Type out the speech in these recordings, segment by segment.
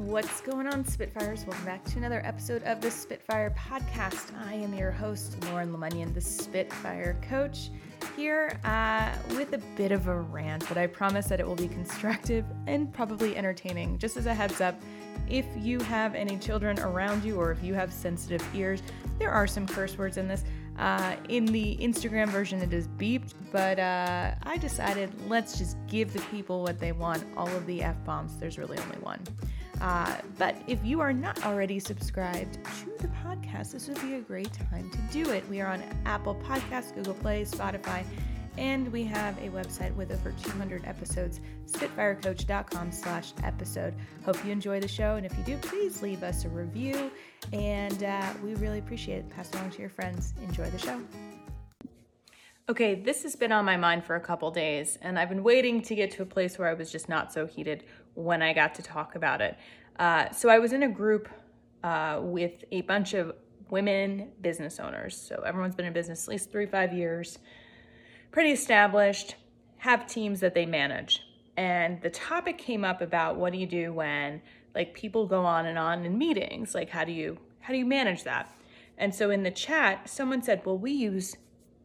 What's going on, Spitfires? Welcome back to another episode of the Spitfire Podcast. I am your host, Lauren LeMunyon, the Spitfire Coach, here uh, with a bit of a rant, but I promise that it will be constructive and probably entertaining. Just as a heads up, if you have any children around you or if you have sensitive ears, there are some curse words in this. Uh, in the Instagram version, it is beeped, but uh, I decided let's just give the people what they want all of the F bombs. There's really only one. Uh, but if you are not already subscribed to the podcast, this would be a great time to do it. We are on Apple Podcasts, Google Play, Spotify, and we have a website with over 200 episodes, spitfirecoach.com slash episode. Hope you enjoy the show, and if you do, please leave us a review, and uh, we really appreciate it. Pass it along to your friends. Enjoy the show. Okay, this has been on my mind for a couple days, and I've been waiting to get to a place where I was just not so heated when I got to talk about it. Uh, so I was in a group uh, with a bunch of women business owners. So everyone's been in business at least three, five years, pretty established, have teams that they manage. And the topic came up about what do you do when like people go on and on in meetings? Like how do you how do you manage that? And so in the chat, someone said, well, we use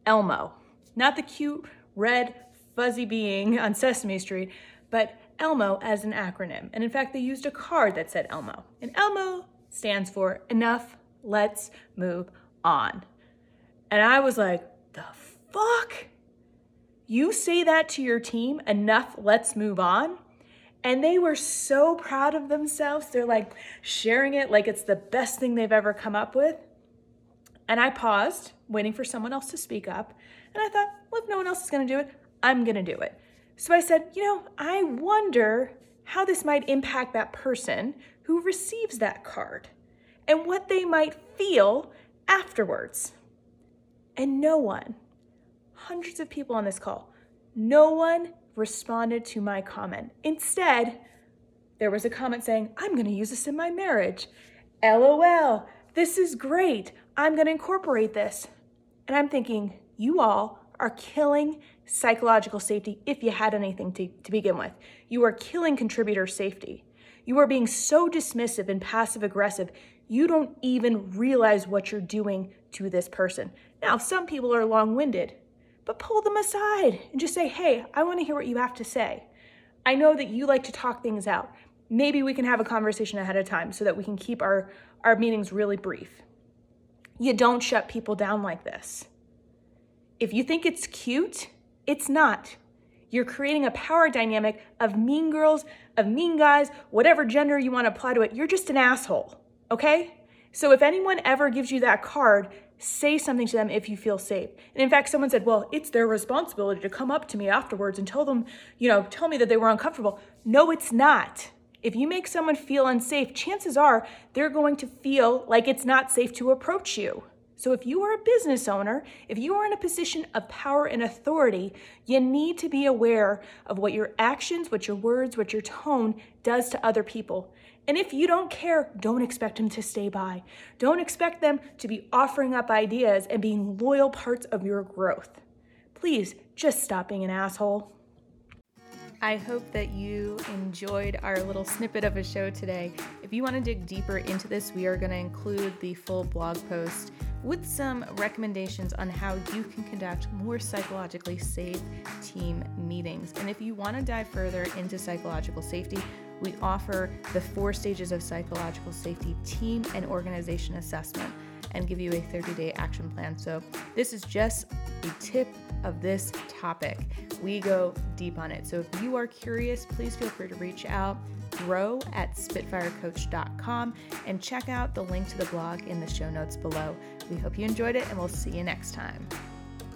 Elmo, not the cute red fuzzy being on Sesame Street, but Elmo as an acronym. And in fact, they used a card that said Elmo. And Elmo stands for Enough, Let's Move On. And I was like, the fuck? You say that to your team, Enough, Let's Move On? And they were so proud of themselves. They're like sharing it like it's the best thing they've ever come up with. And I paused, waiting for someone else to speak up. And I thought, well, if no one else is going to do it, I'm going to do it. So I said, you know, I wonder how this might impact that person who receives that card and what they might feel afterwards. And no one, hundreds of people on this call, no one responded to my comment. Instead, there was a comment saying, I'm going to use this in my marriage. LOL, this is great. I'm going to incorporate this. And I'm thinking, you all are killing psychological safety if you had anything to, to begin with. You are killing contributor safety. You are being so dismissive and passive aggressive, you don't even realize what you're doing to this person. Now, some people are long winded, but pull them aside and just say, hey, I want to hear what you have to say. I know that you like to talk things out. Maybe we can have a conversation ahead of time so that we can keep our, our meetings really brief. You don't shut people down like this. If you think it's cute, it's not. You're creating a power dynamic of mean girls, of mean guys, whatever gender you want to apply to it. You're just an asshole, okay? So if anyone ever gives you that card, say something to them if you feel safe. And in fact, someone said, well, it's their responsibility to come up to me afterwards and tell them, you know, tell me that they were uncomfortable. No, it's not. If you make someone feel unsafe, chances are they're going to feel like it's not safe to approach you. So, if you are a business owner, if you are in a position of power and authority, you need to be aware of what your actions, what your words, what your tone does to other people. And if you don't care, don't expect them to stay by. Don't expect them to be offering up ideas and being loyal parts of your growth. Please just stop being an asshole. I hope that you enjoyed our little snippet of a show today. If you want to dig deeper into this, we are going to include the full blog post with some recommendations on how you can conduct more psychologically safe team meetings. And if you want to dive further into psychological safety, we offer the four stages of psychological safety team and organization assessment and give you a 30 day action plan. So, this is just a tip of this topic. We go deep on it. So, if you are curious, please feel free to reach out, grow at spitfirecoach.com, and check out the link to the blog in the show notes below. We hope you enjoyed it, and we'll see you next time.